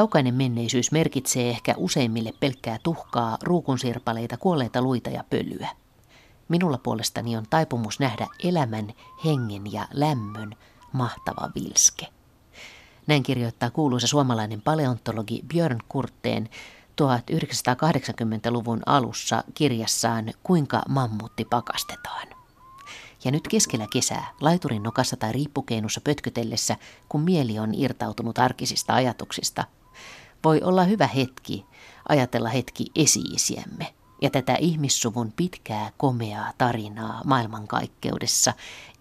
Kaukainen menneisyys merkitsee ehkä useimmille pelkkää tuhkaa, ruukunsirpaleita, kuolleita luita ja pölyä. Minulla puolestani on taipumus nähdä elämän, hengen ja lämmön mahtava vilske. Näin kirjoittaa kuuluisa suomalainen paleontologi Björn Kurteen 1980-luvun alussa kirjassaan Kuinka mammutti pakastetaan. Ja nyt keskellä kesää, laiturin nokassa tai riippukeinussa pötkötellessä, kun mieli on irtautunut arkisista ajatuksista, voi olla hyvä hetki ajatella hetki esiisiämme ja tätä ihmissuvun pitkää komeaa tarinaa maailmankaikkeudessa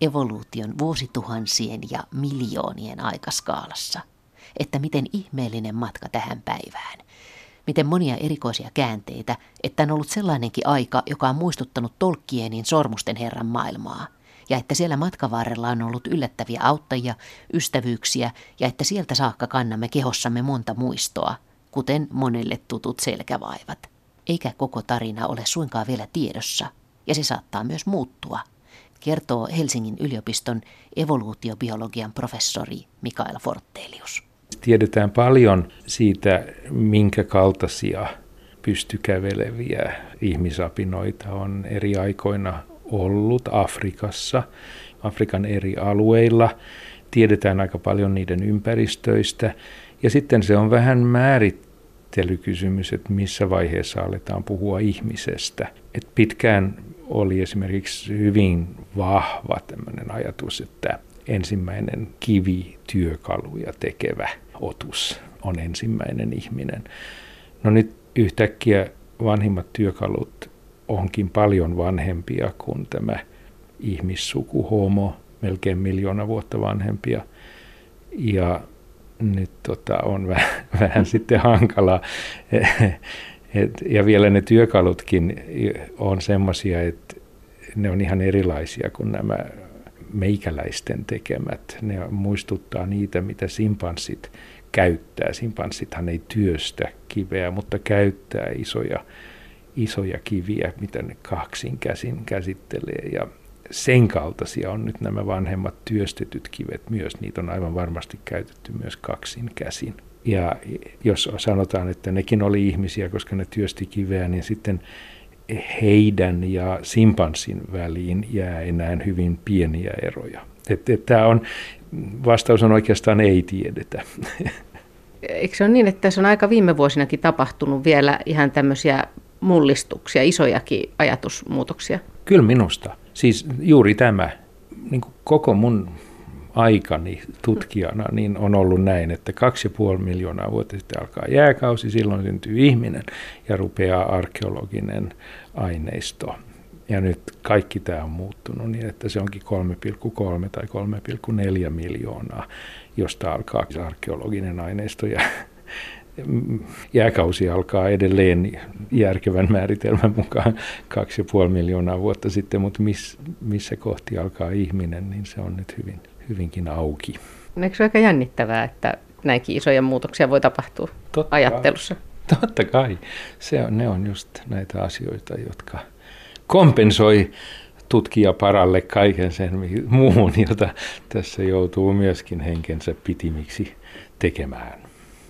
evoluution vuosituhansien ja miljoonien aikaskaalassa. Että miten ihmeellinen matka tähän päivään. Miten monia erikoisia käänteitä, että on ollut sellainenkin aika, joka on muistuttanut Tolkienin sormusten herran maailmaa. Ja että siellä matkan varrella on ollut yllättäviä auttajia, ystävyyksiä ja että sieltä saakka kannamme kehossamme monta muistoa, kuten monelle tutut selkävaivat eikä koko tarina ole suinkaan vielä tiedossa, ja se saattaa myös muuttua, kertoo Helsingin yliopiston evoluutiobiologian professori Mikael Fortelius. Tiedetään paljon siitä, minkä kaltaisia pystykäveleviä ihmisapinoita on eri aikoina ollut Afrikassa, Afrikan eri alueilla. Tiedetään aika paljon niiden ympäristöistä. Ja sitten se on vähän määrittänyt käsittelykysymys, että missä vaiheessa aletaan puhua ihmisestä. Et pitkään oli esimerkiksi hyvin vahva tämmöinen ajatus, että ensimmäinen kivi työkaluja tekevä otus on ensimmäinen ihminen. No nyt yhtäkkiä vanhimmat työkalut onkin paljon vanhempia kuin tämä ihmissuku homo, melkein miljoona vuotta vanhempia. Ja nyt tota, on vähän, vähän sitten hankala. Et, ja vielä ne työkalutkin on semmoisia, että ne on ihan erilaisia kuin nämä meikäläisten tekemät. Ne muistuttaa niitä, mitä simpanssit käyttää. Simpanssithan ei työstä kiveä, mutta käyttää isoja, isoja kiviä, mitä ne kaksin käsin käsittelee. Ja sen kaltaisia on nyt nämä vanhemmat työstetyt kivet myös. Niitä on aivan varmasti käytetty myös kaksin käsin. Ja jos sanotaan, että nekin oli ihmisiä, koska ne työsti kiveä, niin sitten heidän ja simpanssin väliin jää enää hyvin pieniä eroja. Että et tämä on, vastaus on oikeastaan ei tiedetä. Eikö se ole niin, että tässä on aika viime vuosinakin tapahtunut vielä ihan tämmöisiä mullistuksia, isojakin ajatusmuutoksia? Kyllä minusta. Siis juuri tämä, niin koko mun aikani tutkijana niin on ollut näin, että kaksi ja puoli miljoonaa vuotta sitten alkaa jääkausi, silloin syntyy ihminen ja rupeaa arkeologinen aineisto. Ja nyt kaikki tämä on muuttunut niin, että se onkin 3,3 tai 3,4 miljoonaa, josta alkaa arkeologinen aineisto. Ja jääkausi alkaa edelleen järkevän määritelmän mukaan 2,5 miljoonaa vuotta sitten, mutta miss, missä kohti alkaa ihminen, niin se on nyt hyvin, hyvinkin auki. Eikö se aika jännittävää, että näinkin isoja muutoksia voi tapahtua totta ajattelussa? Kai. Totta kai. Se on, ne on just näitä asioita, jotka kompensoi tutkijaparalle kaiken sen muun, jota tässä joutuu myöskin henkensä pitimiksi tekemään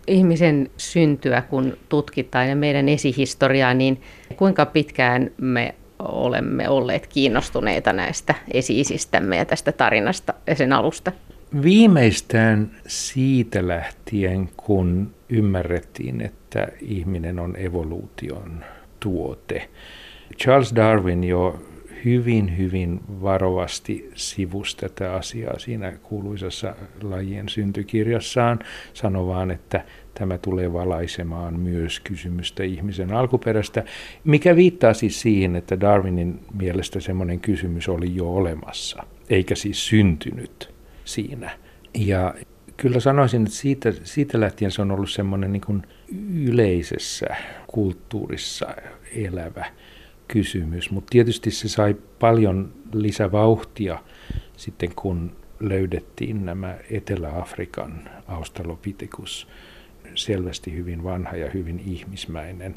ihmisen syntyä, kun tutkitaan ja meidän esihistoriaa, niin kuinka pitkään me olemme olleet kiinnostuneita näistä esiisistämme ja tästä tarinasta ja sen alusta? Viimeistään siitä lähtien, kun ymmärrettiin, että ihminen on evoluution tuote. Charles Darwin jo hyvin, hyvin varovasti sivusi tätä asiaa siinä kuuluisassa lajien syntykirjassaan, sanovaan, että tämä tulee valaisemaan myös kysymystä ihmisen alkuperästä, mikä viittaa siis siihen, että Darwinin mielestä semmoinen kysymys oli jo olemassa, eikä siis syntynyt siinä. Ja kyllä sanoisin, että siitä, siitä lähtien se on ollut semmoinen niin yleisessä kulttuurissa elävä kysymys, mutta tietysti se sai paljon lisävauhtia sitten, kun löydettiin nämä Etelä-Afrikan Australopithecus, selvästi hyvin vanha ja hyvin ihmismäinen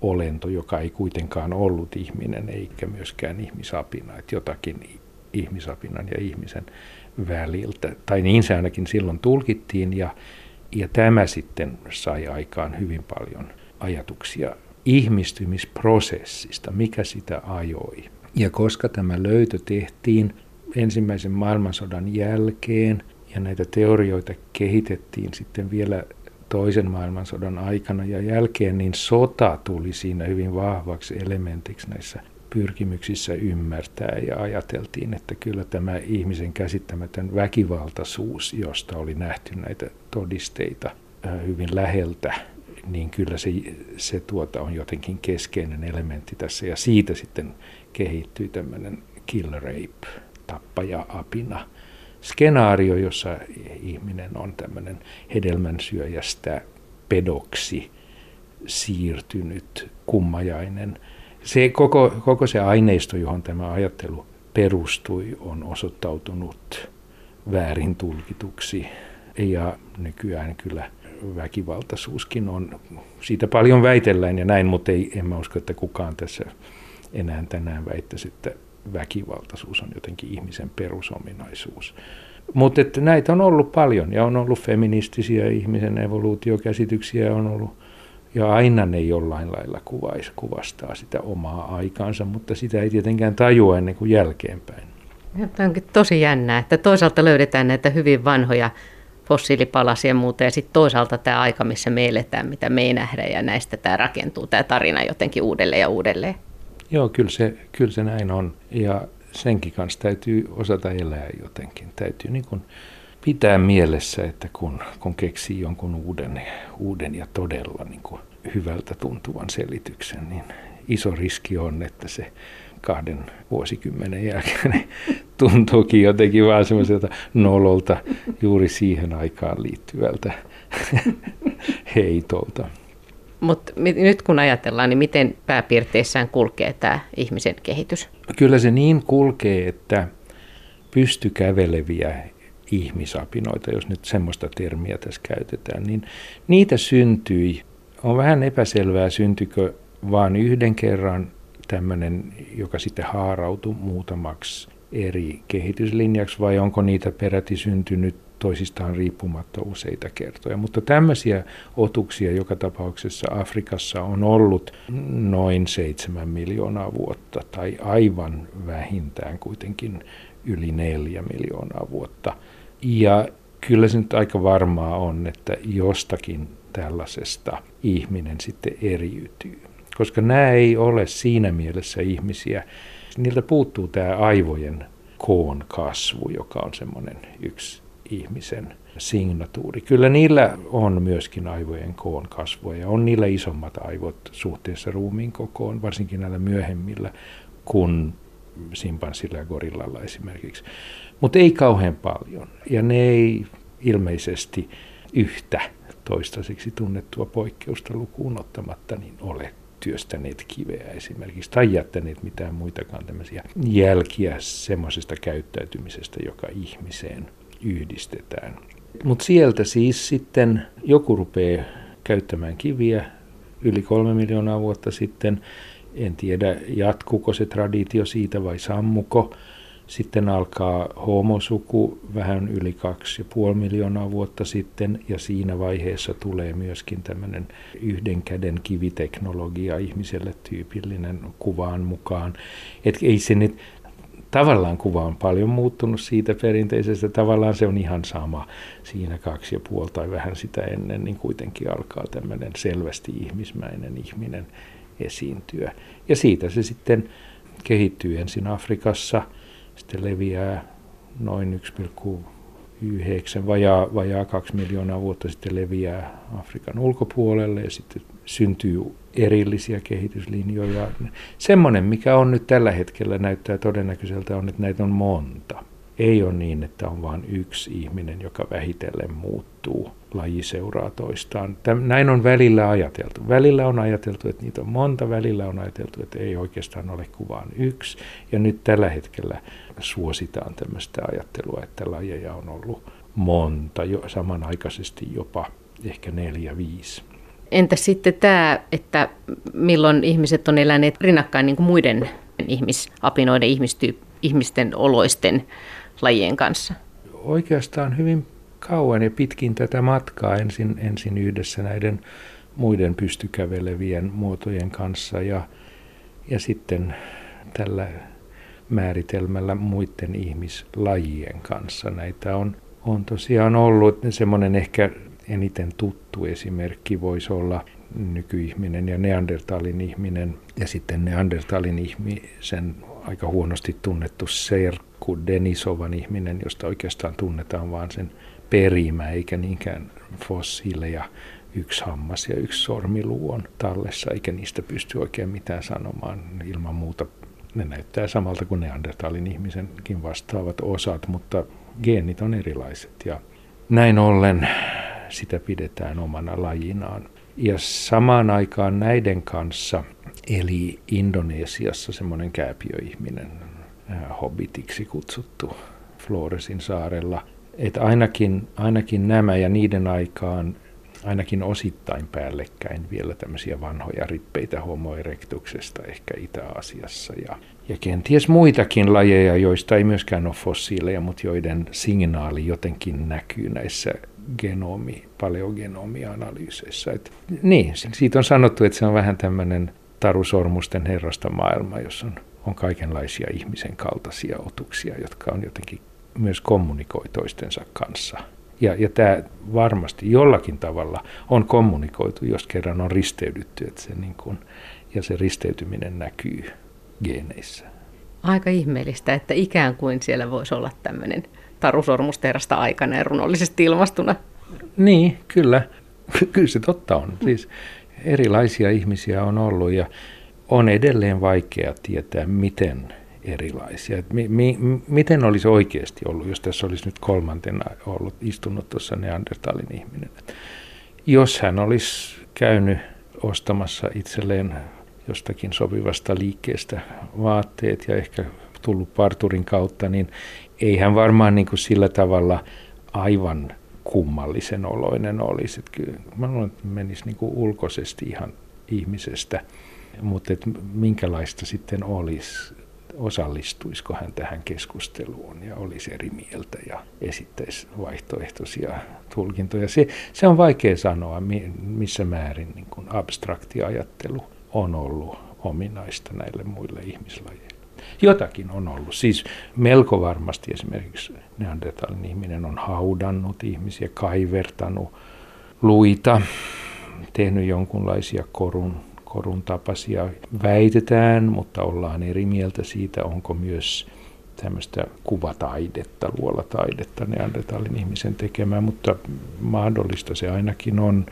olento, joka ei kuitenkaan ollut ihminen eikä myöskään ihmisapina, että jotakin ihmisapinan ja ihmisen väliltä, tai niin se ainakin silloin tulkittiin, ja Ja tämä sitten sai aikaan hyvin paljon ajatuksia ihmistymisprosessista, mikä sitä ajoi. Ja koska tämä löytö tehtiin ensimmäisen maailmansodan jälkeen ja näitä teorioita kehitettiin sitten vielä toisen maailmansodan aikana ja jälkeen, niin sota tuli siinä hyvin vahvaksi elementiksi näissä pyrkimyksissä ymmärtää ja ajateltiin, että kyllä tämä ihmisen käsittämätön väkivaltaisuus, josta oli nähty näitä todisteita hyvin läheltä, niin kyllä se, se tuota on jotenkin keskeinen elementti tässä. Ja siitä sitten kehittyy tämmöinen kill rape, tappaja-apina skenaario, jossa ihminen on tämmöinen hedelmänsyöjästä pedoksi siirtynyt kummajainen. Se koko, koko se aineisto, johon tämä ajattelu perustui, on osoittautunut väärin tulkituksi. Ja nykyään kyllä väkivaltaisuuskin on, siitä paljon väitellään ja näin, mutta ei, en mä usko, että kukaan tässä enää tänään väittäisi, että väkivaltaisuus on jotenkin ihmisen perusominaisuus. Mutta että näitä on ollut paljon ja on ollut feministisiä ihmisen evoluutiokäsityksiä on ollut ja aina ne jollain lailla kuvais, kuvastaa sitä omaa aikaansa, mutta sitä ei tietenkään tajua ennen kuin jälkeenpäin. Tämä onkin tosi jännää, että toisaalta löydetään näitä hyvin vanhoja fossiilipalasia ja muuta, ja sitten toisaalta tämä aika, missä me eletään, mitä me ei nähdä, ja näistä tämä rakentuu, tämä tarina jotenkin uudelleen ja uudelleen. Joo, kyllä se, kyllä se näin on. Ja senkin kanssa täytyy osata elää jotenkin. Täytyy niin kuin pitää mielessä, että kun, kun keksii jonkun uuden, uuden ja todella niin kuin hyvältä tuntuvan selityksen, niin iso riski on, että se kahden vuosikymmenen jälkeen niin tuntuukin jotenkin vaan semmoiselta nololta juuri siihen aikaan liittyvältä heitolta. Mutta nyt kun ajatellaan, niin miten pääpiirteissään kulkee tämä ihmisen kehitys? Kyllä se niin kulkee, että pystykäveleviä ihmisapinoita, jos nyt semmoista termiä tässä käytetään, niin niitä syntyi. On vähän epäselvää, syntykö vain yhden kerran tämmöinen, joka sitten haarautui muutamaksi eri kehityslinjaksi, vai onko niitä peräti syntynyt toisistaan riippumatta useita kertoja. Mutta tämmöisiä otuksia joka tapauksessa Afrikassa on ollut noin seitsemän miljoonaa vuotta, tai aivan vähintään kuitenkin yli neljä miljoonaa vuotta. Ja kyllä se nyt aika varmaa on, että jostakin tällaisesta ihminen sitten eriytyy. Koska nämä ei ole siinä mielessä ihmisiä, niiltä puuttuu tämä aivojen koon kasvu, joka on semmoinen yksi ihmisen signatuuri. Kyllä niillä on myöskin aivojen koon kasvua ja on niillä isommat aivot suhteessa ruumiin kokoon, varsinkin näillä myöhemmillä kuin simpanssilla ja gorillalla esimerkiksi. Mutta ei kauhean paljon ja ne ei ilmeisesti yhtä toistaiseksi tunnettua poikkeusta lukuun ottamatta niin ole työstäneet kiveä esimerkiksi tai jättäneet mitään muitakaan tämmöisiä jälkiä semmoisesta käyttäytymisestä, joka ihmiseen yhdistetään. Mutta sieltä siis sitten joku rupeaa käyttämään kiviä yli kolme miljoonaa vuotta sitten. En tiedä, jatkuuko se traditio siitä vai sammuko. Sitten alkaa homosuku vähän yli kaksi ja puoli miljoonaa vuotta sitten ja siinä vaiheessa tulee myöskin tämmöinen yhden käden kiviteknologia ihmiselle tyypillinen kuvaan mukaan. Et ei se nyt, tavallaan kuva on paljon muuttunut siitä perinteisestä. Tavallaan se on ihan sama siinä kaksi ja puoli tai vähän sitä ennen, niin kuitenkin alkaa tämmöinen selvästi ihmismäinen ihminen esiintyä. Ja siitä se sitten kehittyy ensin Afrikassa, sitten leviää noin 1,9, vajaa, vajaa 2 miljoonaa vuotta sitten leviää Afrikan ulkopuolelle ja sitten syntyy erillisiä kehityslinjoja. Semmoinen, mikä on nyt tällä hetkellä näyttää todennäköiseltä, on, että näitä on monta. Ei ole niin, että on vain yksi ihminen, joka vähitellen muuttuu. Laji seuraa toistaan. Näin on välillä ajateltu. Välillä on ajateltu, että niitä on monta. Välillä on ajateltu, että ei oikeastaan ole kuvaan yksi. Ja nyt tällä hetkellä suositaan tämmöistä ajattelua, että lajeja on ollut monta, jo, samanaikaisesti jopa ehkä neljä, viisi. Entä sitten tämä, että milloin ihmiset on eläneet rinnakkain niin kuin muiden ihmisapinoiden, ihmistyyp- ihmisten oloisten lajien kanssa? Oikeastaan hyvin kauan ja pitkin tätä matkaa ensin, ensin yhdessä näiden muiden pystykävelevien muotojen kanssa ja, ja sitten tällä määritelmällä muiden ihmislajien kanssa. Näitä on, on tosiaan ollut semmoinen ehkä eniten tuttu esimerkki voisi olla nykyihminen ja Neandertalin ihminen ja sitten Neandertalin ihmisen aika huonosti tunnettu Serkku Denisovan ihminen, josta oikeastaan tunnetaan vain sen perimä eikä niinkään fossiileja. Yksi hammas ja yksi sormiluu on tallessa, eikä niistä pysty oikein mitään sanomaan. Ilman muuta ne näyttää samalta kuin Neandertalin ihmisenkin vastaavat osat, mutta geenit on erilaiset ja näin ollen sitä pidetään omana lajinaan. Ja samaan aikaan näiden kanssa eli Indonesiassa semmoinen kääpiöihminen, äh, hobbitiksi kutsuttu Floresin saarella. Että ainakin, ainakin nämä ja niiden aikaan ainakin osittain päällekkäin vielä tämmöisiä vanhoja rippeitä homo erectuksesta ehkä Itä-Asiassa ja, ja kenties muitakin lajeja, joista ei myöskään ole fossiileja, mutta joiden signaali jotenkin näkyy näissä genomi, paleogenomianalyyseissä. Et, niin, siitä on sanottu, että se on vähän tämmöinen tarusormusten herrasta maailma, jossa on, on kaikenlaisia ihmisen kaltaisia otuksia, jotka on jotenkin myös kommunikoi toistensa kanssa. Ja, ja tämä varmasti jollakin tavalla on kommunikoitu, jos kerran on risteydytty, että se niin kuin, ja se risteytyminen näkyy geeneissä. Aika ihmeellistä, että ikään kuin siellä voisi olla tämmöinen tarusormusterasta aikana ja runollisesti ilmastuna. Niin, kyllä. Kyllä se totta on. Siis erilaisia ihmisiä on ollut ja on edelleen vaikea tietää, miten erilaisia. mi, mi, miten olisi oikeasti ollut, jos tässä olisi nyt kolmantena ollut istunut tuossa Neandertalin ihminen. Jos hän olisi käynyt ostamassa itselleen jostakin sopivasta liikkeestä vaatteet ja ehkä tullut parturin kautta, niin ei hän varmaan niin kuin sillä tavalla aivan kummallisen oloinen olisi. Että kyllä mä luulen, että menisi niin kuin ulkoisesti ihan ihmisestä, mutta että minkälaista sitten olisi, osallistuisiko hän tähän keskusteluun ja olisi eri mieltä ja esittäisi vaihtoehtoisia tulkintoja. Se, se on vaikea sanoa, missä määrin niin kuin abstrakti ajattelu on ollut ominaista näille muille ihmislajeille. Jotakin on ollut. Siis melko varmasti esimerkiksi Neandertalin ihminen on haudannut ihmisiä, kaivertanut luita, tehnyt jonkunlaisia korun, korun tapaisia väitetään, mutta ollaan eri mieltä siitä, onko myös tämmöistä kuvataidetta, luolataidetta Neandertalin ihmisen tekemään, mutta mahdollista se ainakin on.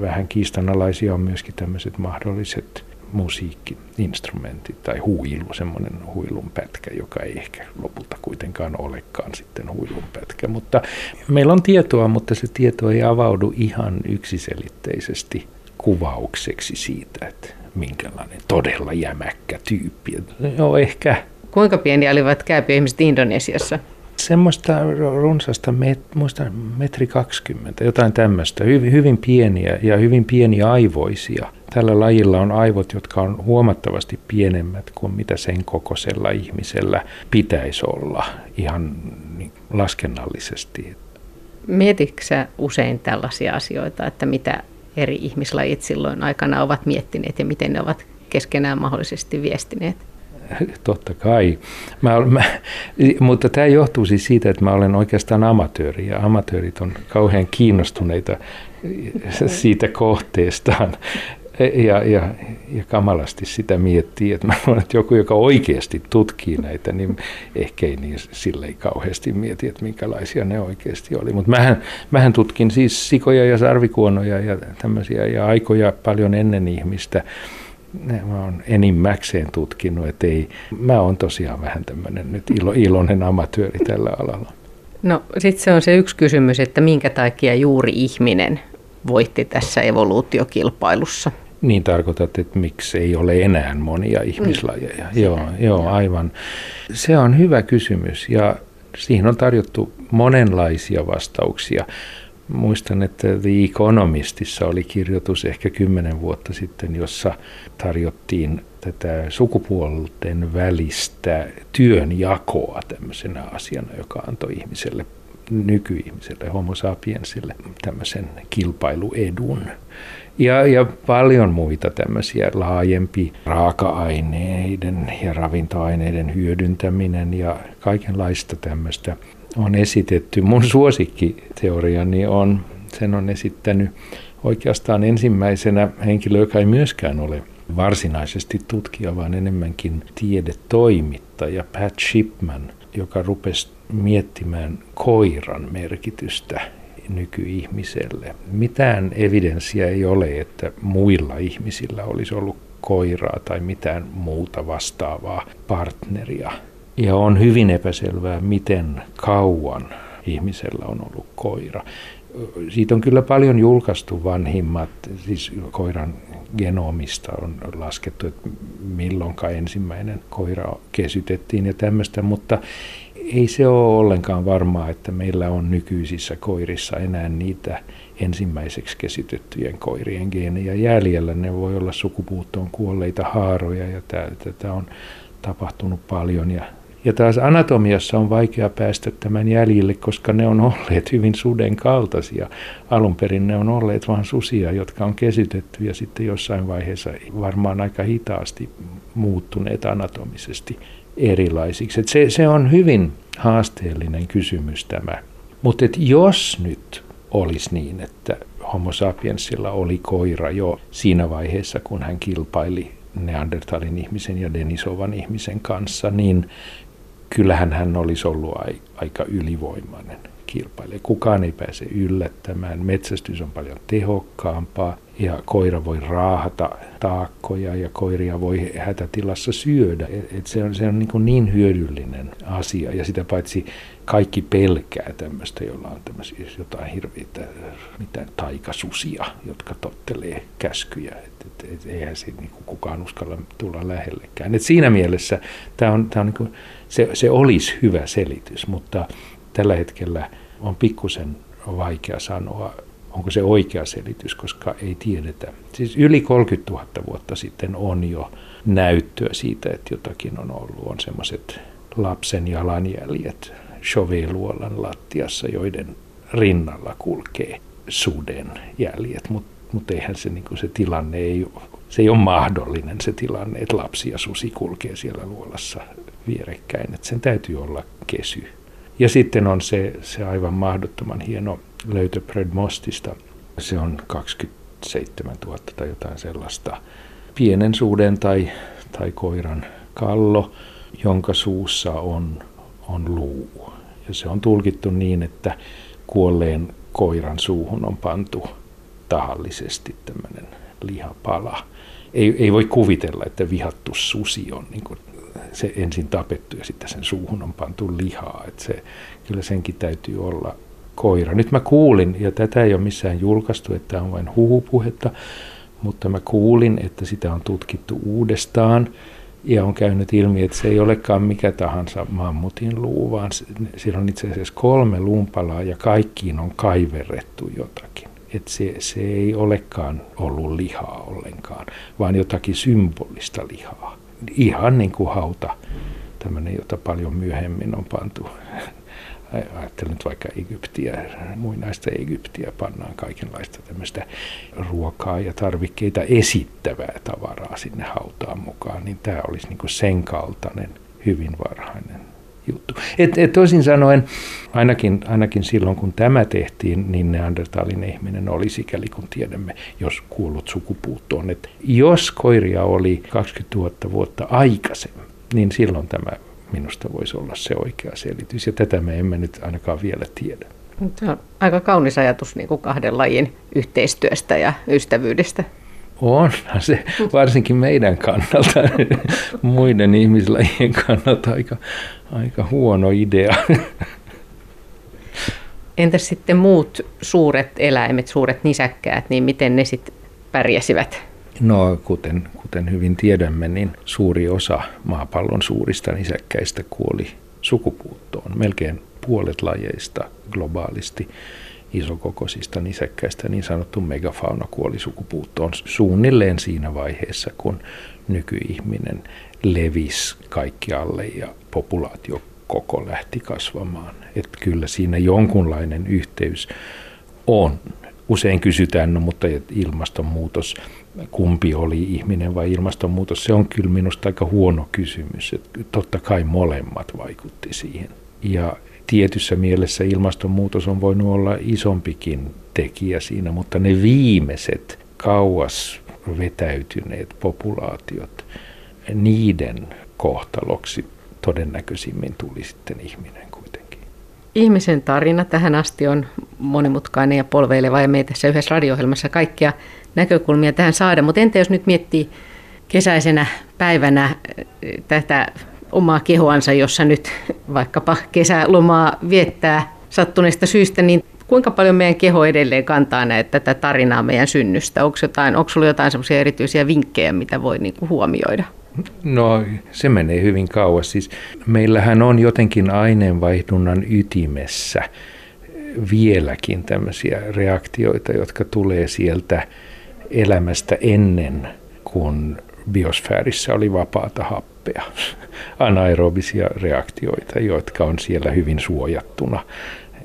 Vähän kiistanalaisia on myöskin tämmöiset mahdolliset musiikkiinstrumentti tai huilu, semmoinen huilun pätkä, joka ei ehkä lopulta kuitenkaan olekaan sitten huilun pätkä. Mutta meillä on tietoa, mutta se tieto ei avaudu ihan yksiselitteisesti kuvaukseksi siitä, että minkälainen todella jämäkkä tyyppi. Joo, ehkä. Kuinka pieni olivat kääpiöihmiset Indonesiassa? Semmoista runsasta, met, muista metri 20, jotain tämmöistä, hyvin, hyvin pieniä ja hyvin pieniä aivoisia. Tällä lajilla on aivot, jotka on huomattavasti pienemmät kuin mitä sen kokoisella ihmisellä pitäisi olla ihan niin laskennallisesti. Mietitkö usein tällaisia asioita, että mitä eri ihmislajit silloin aikana ovat miettineet ja miten ne ovat keskenään mahdollisesti viestineet? Totta kai. Mä, mä, mutta tämä johtuu siis siitä, että mä olen oikeastaan amatööri ja amatöörit on kauhean kiinnostuneita siitä kohteestaan ja, ja, ja kamalasti sitä miettii, että mä luulen, että joku, joka oikeasti tutkii näitä, niin ehkä ei niin sille ei kauheasti mieti, että minkälaisia ne oikeasti oli. Mutta mähän, mähän tutkin siis sikoja ja sarvikuonoja ja tämmöisiä ja aikoja paljon ennen ihmistä mä oon enimmäkseen tutkinut, että ei, mä oon tosiaan vähän tämmöinen nyt ilo, iloinen amatööri tällä alalla. No sitten se on se yksi kysymys, että minkä takia juuri ihminen voitti tässä evoluutiokilpailussa? Niin tarkoitat, että miksi ei ole enää monia ihmislajeja. Mm. Joo, joo, aivan. Se on hyvä kysymys ja siihen on tarjottu monenlaisia vastauksia. Muistan, että The Economistissa oli kirjoitus ehkä kymmenen vuotta sitten, jossa tarjottiin tätä sukupuolten välistä työnjakoa tämmöisenä asiana, joka antoi ihmiselle nykyihmiselle, homo sapiensille, tämmöisen kilpailuedun. Ja, ja paljon muita tämmöisiä laajempi raaka-aineiden ja ravintoaineiden hyödyntäminen ja kaikenlaista tämmöistä on esitetty. Mun suosikkiteoriani on, sen on esittänyt oikeastaan ensimmäisenä henkilö, joka ei myöskään ole varsinaisesti tutkija, vaan enemmänkin tiedetoimittaja Pat Shipman, joka rupesi miettimään koiran merkitystä nykyihmiselle. Mitään evidenssiä ei ole, että muilla ihmisillä olisi ollut koiraa tai mitään muuta vastaavaa partneria. Ja on hyvin epäselvää, miten kauan ihmisellä on ollut koira. Siitä on kyllä paljon julkaistu vanhimmat, siis koiran genomista on laskettu, että milloinka ensimmäinen koira kesytettiin ja tämmöistä, mutta ei se ole ollenkaan varmaa, että meillä on nykyisissä koirissa enää niitä ensimmäiseksi kesytettyjen koirien geenejä jäljellä. Ne voi olla sukupuuttoon kuolleita haaroja ja tätä on tapahtunut paljon ja ja taas anatomiassa on vaikea päästä tämän jäljille, koska ne on olleet hyvin suden kaltaisia. Alun perin ne on olleet vain susia, jotka on kesytetty ja sitten jossain vaiheessa varmaan aika hitaasti muuttuneet anatomisesti erilaisiksi. Et se, se on hyvin haasteellinen kysymys tämä. Mutta jos nyt olisi niin, että Homo sapiensilla oli koira jo siinä vaiheessa, kun hän kilpaili Neandertalin ihmisen ja Denisovan ihmisen kanssa, niin kyllähän hän olisi ollut aika ylivoimainen kilpailija. Kukaan ei pääse yllättämään. Metsästys on paljon tehokkaampaa ja koira voi raahata taakkoja ja koiria voi hätätilassa syödä. Et se on, se on niin, niin hyödyllinen asia ja sitä paitsi kaikki pelkää tämmöistä, jolla on tämmöisiä jotain hirviitä, mitä taikasusia, jotka tottelee käskyjä. Et, et, et, eihän se niin kukaan uskalla tulla lähellekään. Et siinä mielessä tämä on, tää on niin se, se olisi hyvä selitys, mutta tällä hetkellä on pikkusen vaikea sanoa, onko se oikea selitys, koska ei tiedetä. Siis yli 30 000 vuotta sitten on jo näyttöä siitä, että jotakin on ollut. On semmoiset lapsen jalanjäljet Chauvet-luolan lattiassa, joiden rinnalla kulkee suden jäljet, mutta mut eihän se, niin se tilanne ei se ei ole mahdollinen se tilanne, että lapsi ja susi kulkee siellä luolassa vierekkäin, että sen täytyy olla kesy. Ja sitten on se, se aivan mahdottoman hieno löytö Predmostista. Se on 27 000 tai jotain sellaista. Pienen suuden tai, tai koiran kallo, jonka suussa on, on luu. Ja se on tulkittu niin, että kuolleen koiran suuhun on pantu tahallisesti tämmöinen lihapala. Ei, ei voi kuvitella, että vihattu susi on niin se ensin tapettu ja sitten sen suuhun on pantu lihaa. Että se, kyllä senkin täytyy olla koira. Nyt mä kuulin, ja tätä ei ole missään julkaistu, että tämä on vain huhupuhetta, mutta mä kuulin, että sitä on tutkittu uudestaan ja on käynyt ilmi, että se ei olekaan mikä tahansa mammutin luu, vaan siellä on itse asiassa kolme lumpalaa ja kaikkiin on kaiverrettu jotakin. Että se, se ei olekaan ollut lihaa ollenkaan, vaan jotakin symbolista lihaa ihan niin kuin hauta, tämmöinen, jota paljon myöhemmin on pantu. Ajattelen nyt vaikka Egyptiä, muinaista Egyptiä, pannaan kaikenlaista tämmöistä ruokaa ja tarvikkeita esittävää tavaraa sinne hautaan mukaan, niin tämä olisi niin kuin sen kaltainen hyvin varhainen juttu. Et, et toisin sanoen, ainakin, ainakin silloin kun tämä tehtiin, niin Neandertalin ihminen oli sikäli kun tiedämme, jos kuullut sukupuuttoon. Et jos koiria oli 20 000 vuotta aikaisemmin, niin silloin tämä minusta voisi olla se oikea selitys. Ja tätä me emme nyt ainakaan vielä tiedä. Se on aika kaunis ajatus niin kuin kahden lajin yhteistyöstä ja ystävyydestä. Onhan se varsinkin meidän kannalta, muiden ihmislajien kannalta aika, aika huono idea. Entäs sitten muut suuret eläimet, suuret nisäkkäät, niin miten ne sitten pärjäsivät? No kuten, kuten hyvin tiedämme, niin suuri osa maapallon suurista nisäkkäistä kuoli sukupuuttoon. Melkein puolet lajeista globaalisti isokokoisista nisäkkäistä niin sanottu megafauna kuoli sukupuuttoon suunnilleen siinä vaiheessa, kun nykyihminen levisi kaikkialle ja populaatio koko lähti kasvamaan. Että kyllä siinä jonkunlainen yhteys on. Usein kysytään, no mutta ilmastonmuutos, kumpi oli ihminen vai ilmastonmuutos, se on kyllä minusta aika huono kysymys. Että totta kai molemmat vaikutti siihen. Ja tietyssä mielessä ilmastonmuutos on voinut olla isompikin tekijä siinä, mutta ne viimeiset kauas vetäytyneet populaatiot, niiden kohtaloksi todennäköisimmin tuli sitten ihminen kuitenkin. Ihmisen tarina tähän asti on monimutkainen ja polveileva ja me ei tässä yhdessä radio kaikkia näkökulmia tähän saada, mutta entä jos nyt miettii kesäisenä päivänä eh, tätä omaa kehoansa, jossa nyt vaikkapa kesälomaa viettää sattuneesta syystä, niin kuinka paljon meidän keho edelleen kantaa näitä, tätä tarinaa meidän synnystä? Onko, jotain, onko sulla jotain semmoisia erityisiä vinkkejä, mitä voi niin huomioida? No se menee hyvin kauas. Siis meillähän on jotenkin aineenvaihdunnan ytimessä vieläkin tämmöisiä reaktioita, jotka tulee sieltä elämästä ennen kuin biosfäärissä oli vapaata happea. Anaerobisia reaktioita, jotka on siellä hyvin suojattuna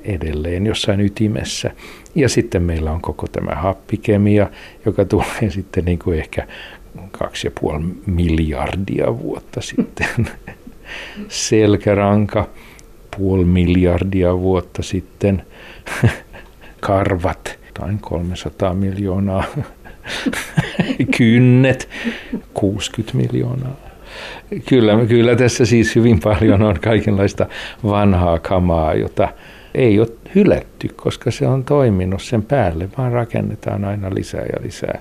edelleen jossain ytimessä. Ja sitten meillä on koko tämä happikemia, joka tulee sitten niin kuin ehkä kaksi ja puoli miljardia vuotta sitten. Selkäranka puoli miljardia vuotta sitten. Karvat, tai 300 miljoonaa. Kynnet, 60 miljoonaa. Kyllä, kyllä tässä siis hyvin paljon on kaikenlaista vanhaa kamaa, jota ei ole hylätty, koska se on toiminut sen päälle, vaan rakennetaan aina lisää ja lisää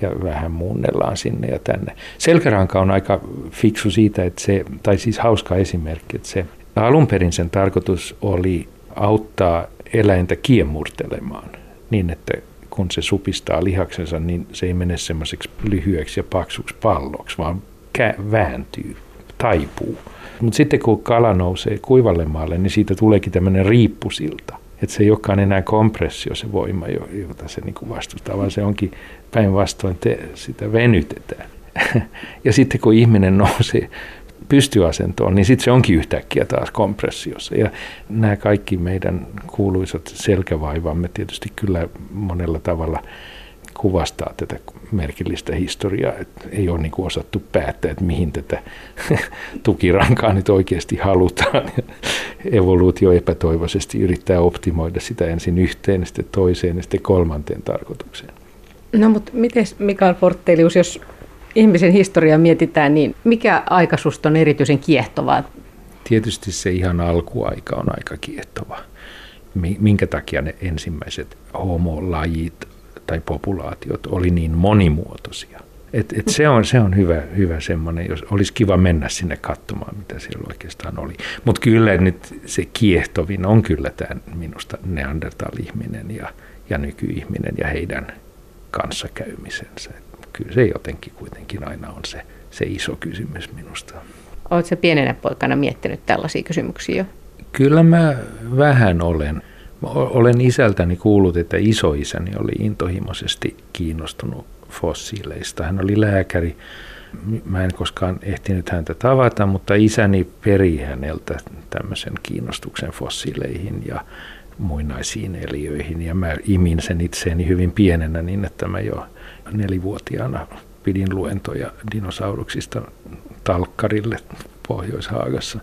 ja vähän muunnellaan sinne ja tänne. Selkäranka on aika fiksu siitä, että se, tai siis hauska esimerkki, että se alun perin sen tarkoitus oli auttaa eläintä kiemurtelemaan niin, että kun se supistaa lihaksensa, niin se ei mene semmoiseksi lyhyeksi ja paksuksi palloksi, vaan vääntyy, taipuu. Mutta sitten kun kala nousee kuivalle maalle, niin siitä tuleekin tämmöinen riippusilta. Että se ei olekaan enää kompressio se voima, jota se niinku vastustaa, vaan se onkin päinvastoin, sitä venytetään. ja sitten kun ihminen nousee pystyasentoon, niin sitten se onkin yhtäkkiä taas kompressiossa. Ja nämä kaikki meidän kuuluisat selkävaivamme tietysti kyllä monella tavalla kuvastaa tätä merkillistä historiaa, että ei ole niin kuin osattu päättää, että mihin tätä tukirankaa nyt oikeasti halutaan. Evoluutio epätoivoisesti yrittää optimoida sitä ensin yhteen, sitten toiseen ja sitten kolmanteen tarkoitukseen. No mutta miten Mikael Fortelius, jos ihmisen historiaa mietitään, niin mikä aika susta on erityisen kiehtovaa? Tietysti se ihan alkuaika on aika kiehtova. Minkä takia ne ensimmäiset homolajit tai populaatiot oli niin monimuotoisia. Et, et se on, se on hyvä, hyvä semmoinen, jos olisi kiva mennä sinne katsomaan, mitä siellä oikeastaan oli. Mutta kyllä nyt se kiehtovin on kyllä tämä minusta Neandertal-ihminen ja, ja nykyihminen ja heidän kanssakäymisensä. Et kyllä se jotenkin kuitenkin aina on se, se iso kysymys minusta. Oletko pienenä poikana miettinyt tällaisia kysymyksiä jo? Kyllä mä vähän olen. Olen isältäni kuullut, että isoisäni oli intohimoisesti kiinnostunut fossiileista. Hän oli lääkäri. Mä en koskaan ehtinyt häntä tavata, mutta isäni peri häneltä tämmöisen kiinnostuksen fossiileihin ja muinaisiin eliöihin. Ja mä imin sen itseeni hyvin pienenä niin, että mä jo nelivuotiaana pidin luentoja dinosauruksista talkkarille Pohjois-Haagassa.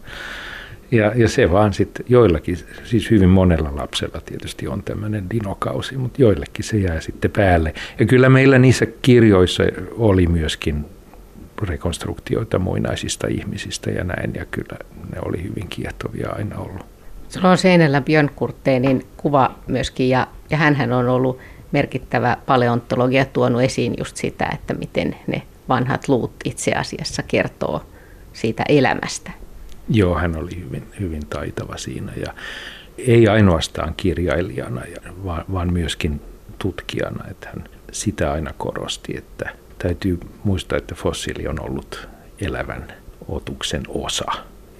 Ja, ja se vaan sitten joillakin, siis hyvin monella lapsella tietysti on tämmöinen dinokausi, mutta joillekin se jää sitten päälle. Ja kyllä meillä niissä kirjoissa oli myöskin rekonstruktioita muinaisista ihmisistä ja näin, ja kyllä ne oli hyvin kiehtovia aina ollut. Sulla on seinällä Björn Kurteenin kuva myöskin, ja, ja hän on ollut merkittävä paleontologia tuonut esiin just sitä, että miten ne vanhat luut itse asiassa kertoo siitä elämästä. Joo, hän oli hyvin, hyvin taitava siinä ja ei ainoastaan kirjailijana, vaan, myöskin tutkijana. Että hän sitä aina korosti, että täytyy muistaa, että fossiili on ollut elävän otuksen osa.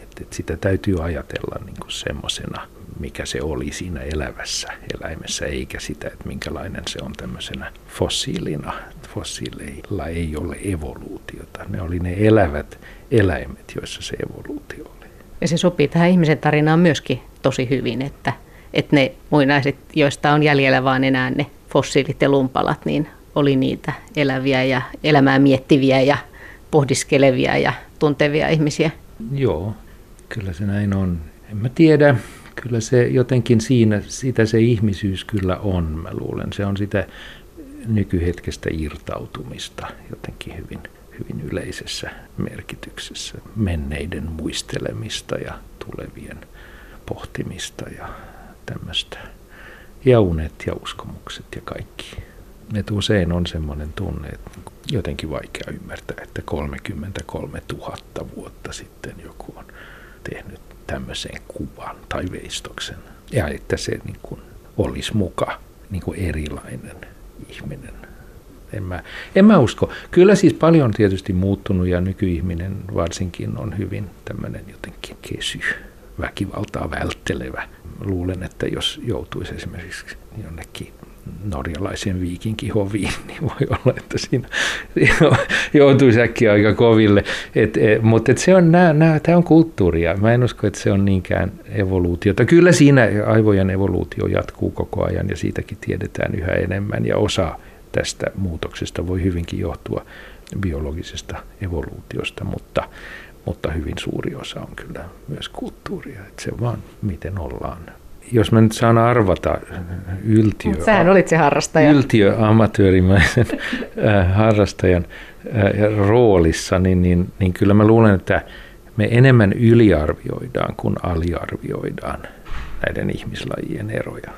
Että, että sitä täytyy ajatella niin kuin semmoisena, mikä se oli siinä elävässä eläimessä, eikä sitä, että minkälainen se on tämmöisenä fossiilina. Fossiileilla ei ole evoluutiota. Ne oli ne elävät eläimet, joissa se evoluutio oli. Ja se sopii tähän ihmisen tarinaan myöskin tosi hyvin, että, että ne muinaiset, joista on jäljellä vaan enää ne fossiilit ja lumpalat, niin oli niitä eläviä ja elämää miettiviä ja pohdiskelevia ja tuntevia ihmisiä. Joo, kyllä se näin on. En mä tiedä, kyllä se jotenkin siinä, sitä se ihmisyys kyllä on, mä luulen. Se on sitä nykyhetkestä irtautumista jotenkin hyvin, hyvin yleisessä merkityksessä. Menneiden muistelemista ja tulevien pohtimista ja tämmöistä. Ja unet ja uskomukset ja kaikki. Että usein on semmoinen tunne, että jotenkin vaikea ymmärtää, että 33 000 vuotta sitten joku on tehnyt tämmöisen kuvan tai veistoksen. Ja että se niin kuin olisi muka niin kuin erilainen ihminen. En mä, en mä usko. Kyllä siis paljon on tietysti muuttunut ja nykyihminen varsinkin on hyvin tämmöinen jotenkin kesy, väkivaltaa välttelevä. Luulen, että jos joutuisi esimerkiksi jonnekin norjalaisen viikinkihoviin, niin voi olla, että siinä joutuisi äkkiä aika koville. Et, et, mutta et se on, tämä on kulttuuria. Mä en usko, että se on niinkään evoluutiota. Kyllä siinä aivojen evoluutio jatkuu koko ajan ja siitäkin tiedetään yhä enemmän ja osa tästä muutoksesta voi hyvinkin johtua biologisesta evoluutiosta, mutta, mutta hyvin suuri osa on kyllä myös kulttuuria. Että se vaan miten ollaan jos mä nyt saan arvata yltiö... Sähän olit se harrastaja. Yltiö amatöörimäisen äh, harrastajan äh, roolissa, niin, niin, niin kyllä mä luulen, että me enemmän yliarvioidaan kuin aliarvioidaan näiden ihmislajien eroja.